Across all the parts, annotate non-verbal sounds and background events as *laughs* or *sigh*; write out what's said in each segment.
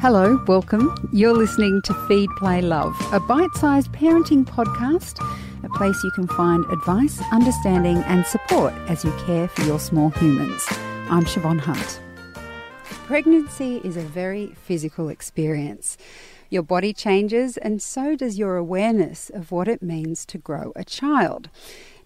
Hello, welcome. You're listening to Feed, Play, Love, a bite sized parenting podcast, a place you can find advice, understanding, and support as you care for your small humans. I'm Siobhan Hunt. Pregnancy is a very physical experience. Your body changes, and so does your awareness of what it means to grow a child.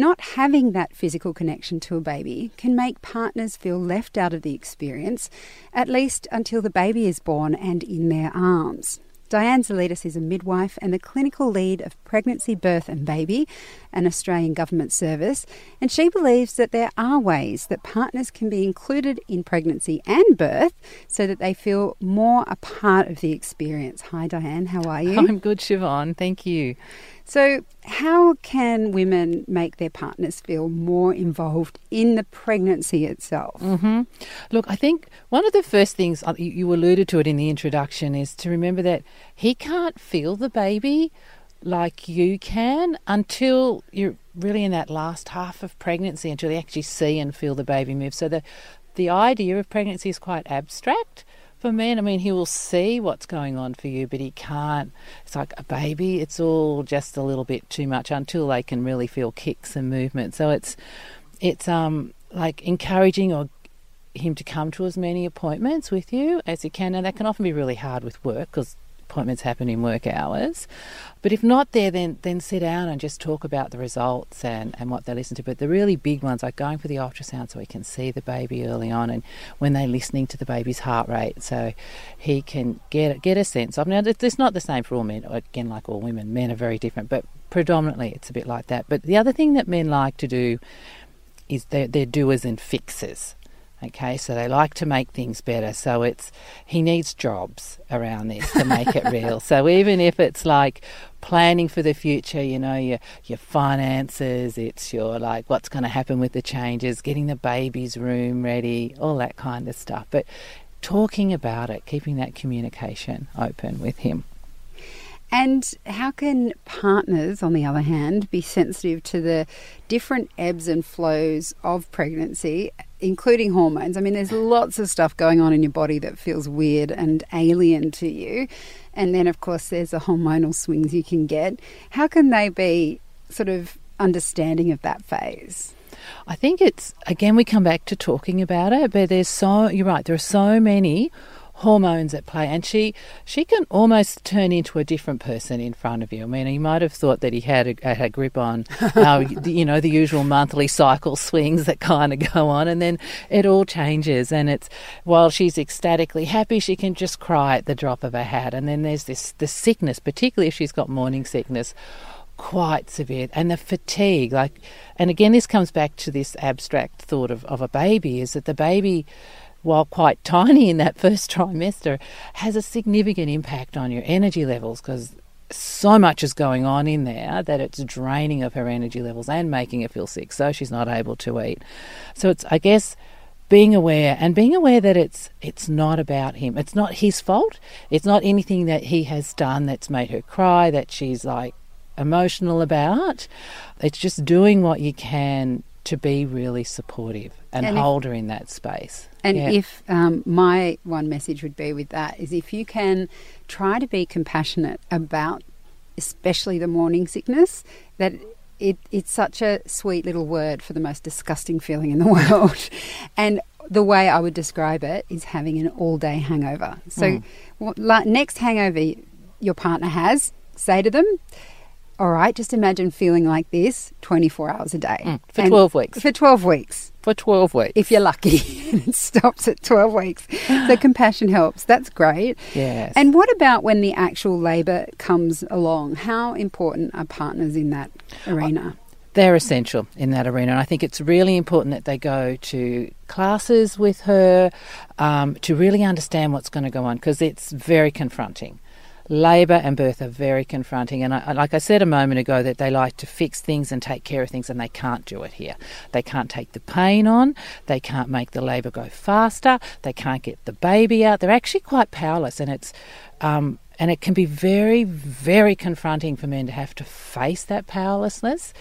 Not having that physical connection to a baby can make partners feel left out of the experience, at least until the baby is born and in their arms. Diane Zalidis is a midwife and the clinical lead of Pregnancy, Birth and Baby, an Australian government service, and she believes that there are ways that partners can be included in pregnancy and birth so that they feel more a part of the experience. Hi, Diane, how are you? I'm good, Siobhan. Thank you. So, how can women make their partners feel more involved in the pregnancy itself? Mm-hmm. Look, I think one of the first things uh, you alluded to it in the introduction is to remember that he can't feel the baby like you can until you're really in that last half of pregnancy, until you actually see and feel the baby move. So the the idea of pregnancy is quite abstract for men, I mean, he will see what's going on for you, but he can't. It's like a baby, it's all just a little bit too much until they can really feel kicks and movement. So it's, it's um, like encouraging or him to come to as many appointments with you as he can. And that can often be really hard with work because appointments happen in work hours. But if not there, then then sit down and just talk about the results and, and what they listen to. But the really big ones, like going for the ultrasound so we can see the baby early on and when they're listening to the baby's heart rate so he can get get a sense of. Now, it's not the same for all men. Again, like all women, men are very different, but predominantly it's a bit like that. But the other thing that men like to do is they're, they're doers and fixers. Okay, so they like to make things better. So it's he needs jobs around this to make it real. *laughs* So even if it's like planning for the future, you know, your your finances, it's your like what's going to happen with the changes, getting the baby's room ready, all that kind of stuff. But talking about it, keeping that communication open with him. And how can partners, on the other hand, be sensitive to the different ebbs and flows of pregnancy, including hormones? I mean, there's lots of stuff going on in your body that feels weird and alien to you. And then, of course, there's the hormonal swings you can get. How can they be sort of understanding of that phase? I think it's, again, we come back to talking about it, but there's so, you're right, there are so many hormones at play, and she she can almost turn into a different person in front of you. I mean, you might have thought that he had a, had a grip on, *laughs* uh, you know, the usual monthly cycle swings that kind of go on, and then it all changes. And it's while she's ecstatically happy, she can just cry at the drop of a hat, and then there's this the sickness, particularly if she's got morning sickness quite severe and the fatigue like and again this comes back to this abstract thought of, of a baby is that the baby while quite *laughs* tiny in that first trimester, has a significant impact on your energy levels because so much is going on in there that it's draining of her energy levels and making her feel sick. So she's not able to eat. So it's, I guess, being aware and being aware that it's it's not about him. It's not his fault. It's not anything that he has done that's made her cry that she's like emotional about. It's just doing what you can to be really supportive and, and hold if, her in that space. And yeah. if um, my one message would be with that is if you can try to be compassionate about, especially the morning sickness, that it, it's such a sweet little word for the most disgusting feeling in the *laughs* world. and the way I would describe it is having an all day hangover. So, mm. next hangover your partner has, say to them, all right, just imagine feeling like this 24 hours a day. Mm, for and 12 weeks. For 12 weeks. For 12 weeks. If you're lucky. *laughs* it stops at 12 weeks. So *gasps* compassion helps. That's great. Yes. And what about when the actual labour comes along? How important are partners in that arena? they're essential in that arena. And I think it's really important that they go to classes with her um, to really understand what's going to go on because it's very confronting labour and birth are very confronting. And I, like I said a moment ago, that they like to fix things and take care of things, and they can't do it here. They can't take the pain on, they can't make the labour go faster, they can't get the baby out. They're actually quite powerless, and it's. Um, and it can be very, very confronting for men to have to face that powerlessness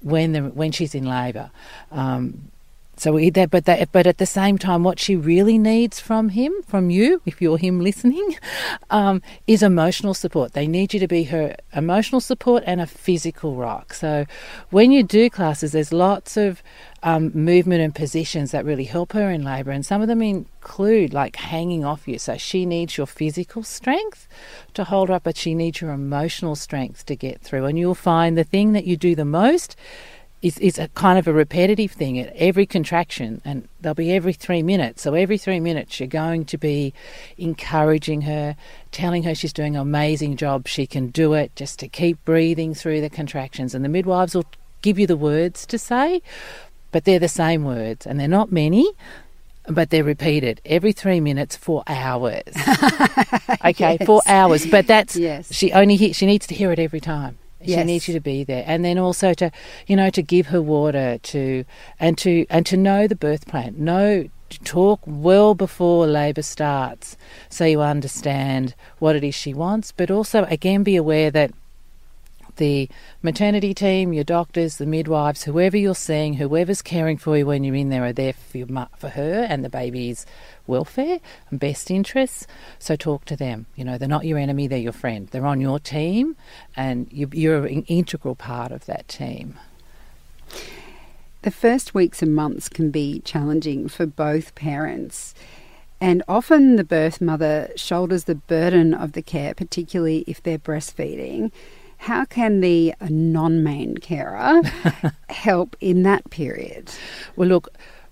when the, when she's in labour. Um, so that, but that, but at the same time, what she really needs from him, from you, if you're him listening, *laughs* um, is emotional support. They need you to be her emotional support and a physical rock. So when you do classes, there's lots of um, movement and positions that really help her in labour, and some of them include like hanging off you. So she needs your physical strength to hold her up, but she needs your emotional strength to get through. And you'll find the thing that you do the most is, is a kind of a repetitive thing at every contraction, and they'll be every three minutes. So every three minutes, you're going to be encouraging her, telling her she's doing an amazing job, she can do it, just to keep breathing through the contractions. And the midwives will give you the words to say, but they're the same words, and they're not many. But they're repeated every three minutes for hours. *laughs* okay, Yes. for hours. But that's Yes. she only he- she needs to hear it every time. She needs you to be there, and then also to, you know, to give her water, to and to and to know the birth plan. Know to talk well before labour starts, so you understand what it is she wants. But also, again, be aware that the maternity team, your doctors, the midwives, whoever you're seeing, whoever's caring for you when you're in there, are there for, your, for her and the baby's welfare and best interests. So talk to them. You know, they're not your enemy; they're your friend. They're on your team, and you, you're an integral part of that team. The first weeks and months can be challenging for both parents. And often the birth mother shoulders the burden of the care, particularly if they're breastfeeding. How can the non main carer *laughs* help in that period? Well, look,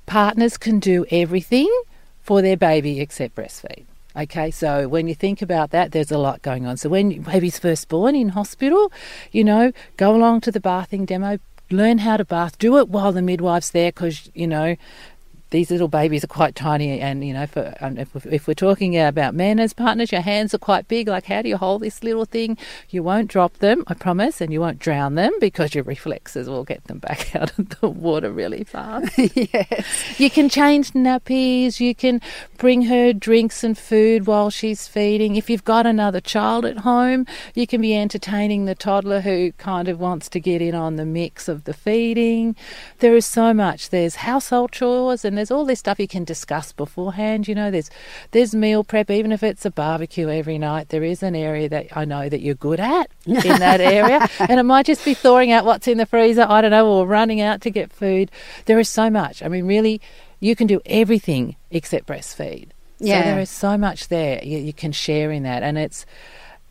partners can do everything for their baby except breastfeed. Okay, so when you think about that, there's a lot going on. So when baby's first born in hospital, you know, go along to the bathing demo, learn how to bath, do it while the midwife's there because, you know, these little babies are quite tiny, and you know, for um, if, if we're talking about men as partners, your hands are quite big. Like, how do you hold this little thing? You won't drop them, I promise, and you won't drown them because your reflexes will get them back *laughs* out of the water really fast. *laughs* yes. You can change nappies, you can bring her drinks and food while she's feeding. If you've got another child at home, you can be entertaining the toddler who kind of wants to get in on the mix of the feeding. There is so much. There's household chores and there's all this stuff you can discuss beforehand. You know, there's there's meal prep, even if it's a barbecue every night, there is an area that I know that you're good at in that *laughs* area. and it might just be thawing out what's in the freezer, I don't know, or running out to get food. There is so much. I mean, really, you can do everything except breastfeed. Yeah. So there is so much there you, you can share in that, and it's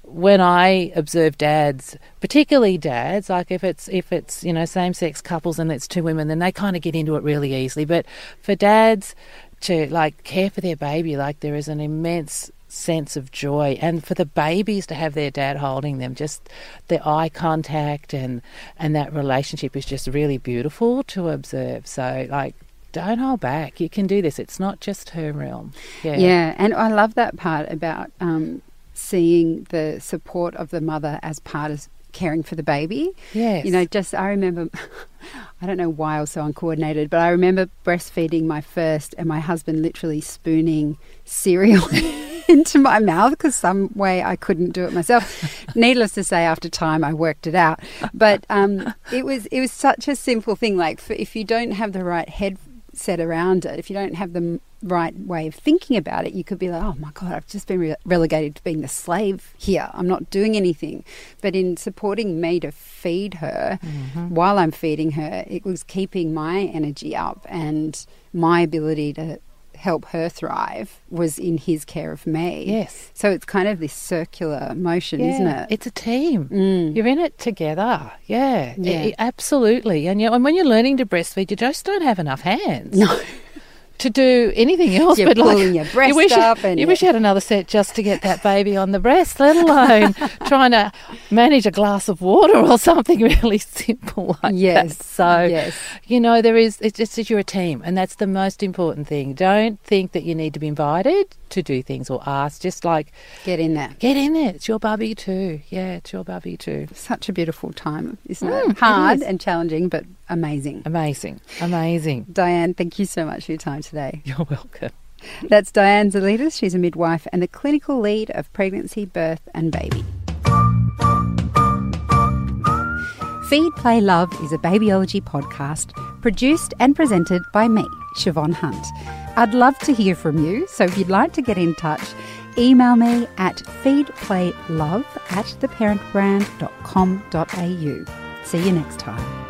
when I observe dads, particularly dads, like if it's if it's you know same sex couples and it's two women, then they kind of get into it really easily. But for dads to like care for their baby, like there is an immense sense of joy. And for the babies to have their dad holding them just the eye contact and and that relationship is just really beautiful to observe. So like don't hold back. You can do this. It's not just her realm. Yeah. Yeah, and I love that part about um, seeing the support of the mother as part of caring for the baby. yes You know, just I remember, *laughs* I don't know why I was so uncoordinated, but I remember breastfeeding my first and my husband literally spooning cereal *laughs* into my mouth because some way I couldn't do it myself. *laughs* Needless to say, after time I worked it out. But um, it was it was such a simple thing. Like for, if you don't have the right head set around it, if you don't have the right way of thinking about it, you could be like, oh my God, I've just been re- relegated to being the slave here. I'm not doing anything. But in supporting me to feed her mm-hmm. while I'm feeding her, it was keeping my energy up and my ability to help her thrive was in his care of me. yes So it's kind of this circular motion, isn't it? It's a team. Mm. You're in it together. Yeah, Yeah. I- absolutely. And you and when you're learning to breastfeed, you just don't have enough hands. No. *laughs* To do anything else, You're but like pulling your breast you wish up you, and you wish you had another set just to get that baby on the breast, let alone *laughs* trying to manage a glass of water or something really simple like Yes. that. So yes. you know, there is, it's just that you're a team, and that's the most important thing. Don't think that you need to be invited to do things or asked. Just like, Get in there. get in there. It's your bubby too. Yeah, it's your bubby too. Such a beautiful time, isn't Mm, it? it Hard is. and challenging, but amazing. Amazing. Amazing. Diane, thank you so much for your time today. *laughs* You're welcome. That's Diane Zalitas. She's a midwife and the clinical lead of pregnancy, birth, and baby. Feed, Play, Love is a babyology podcast produced and presented by me, Siobhan Hunt. I'd love to hear from you, so if you'd like to get in touch, email me at feedplaylove at theparentbrand.com.au. See you next time.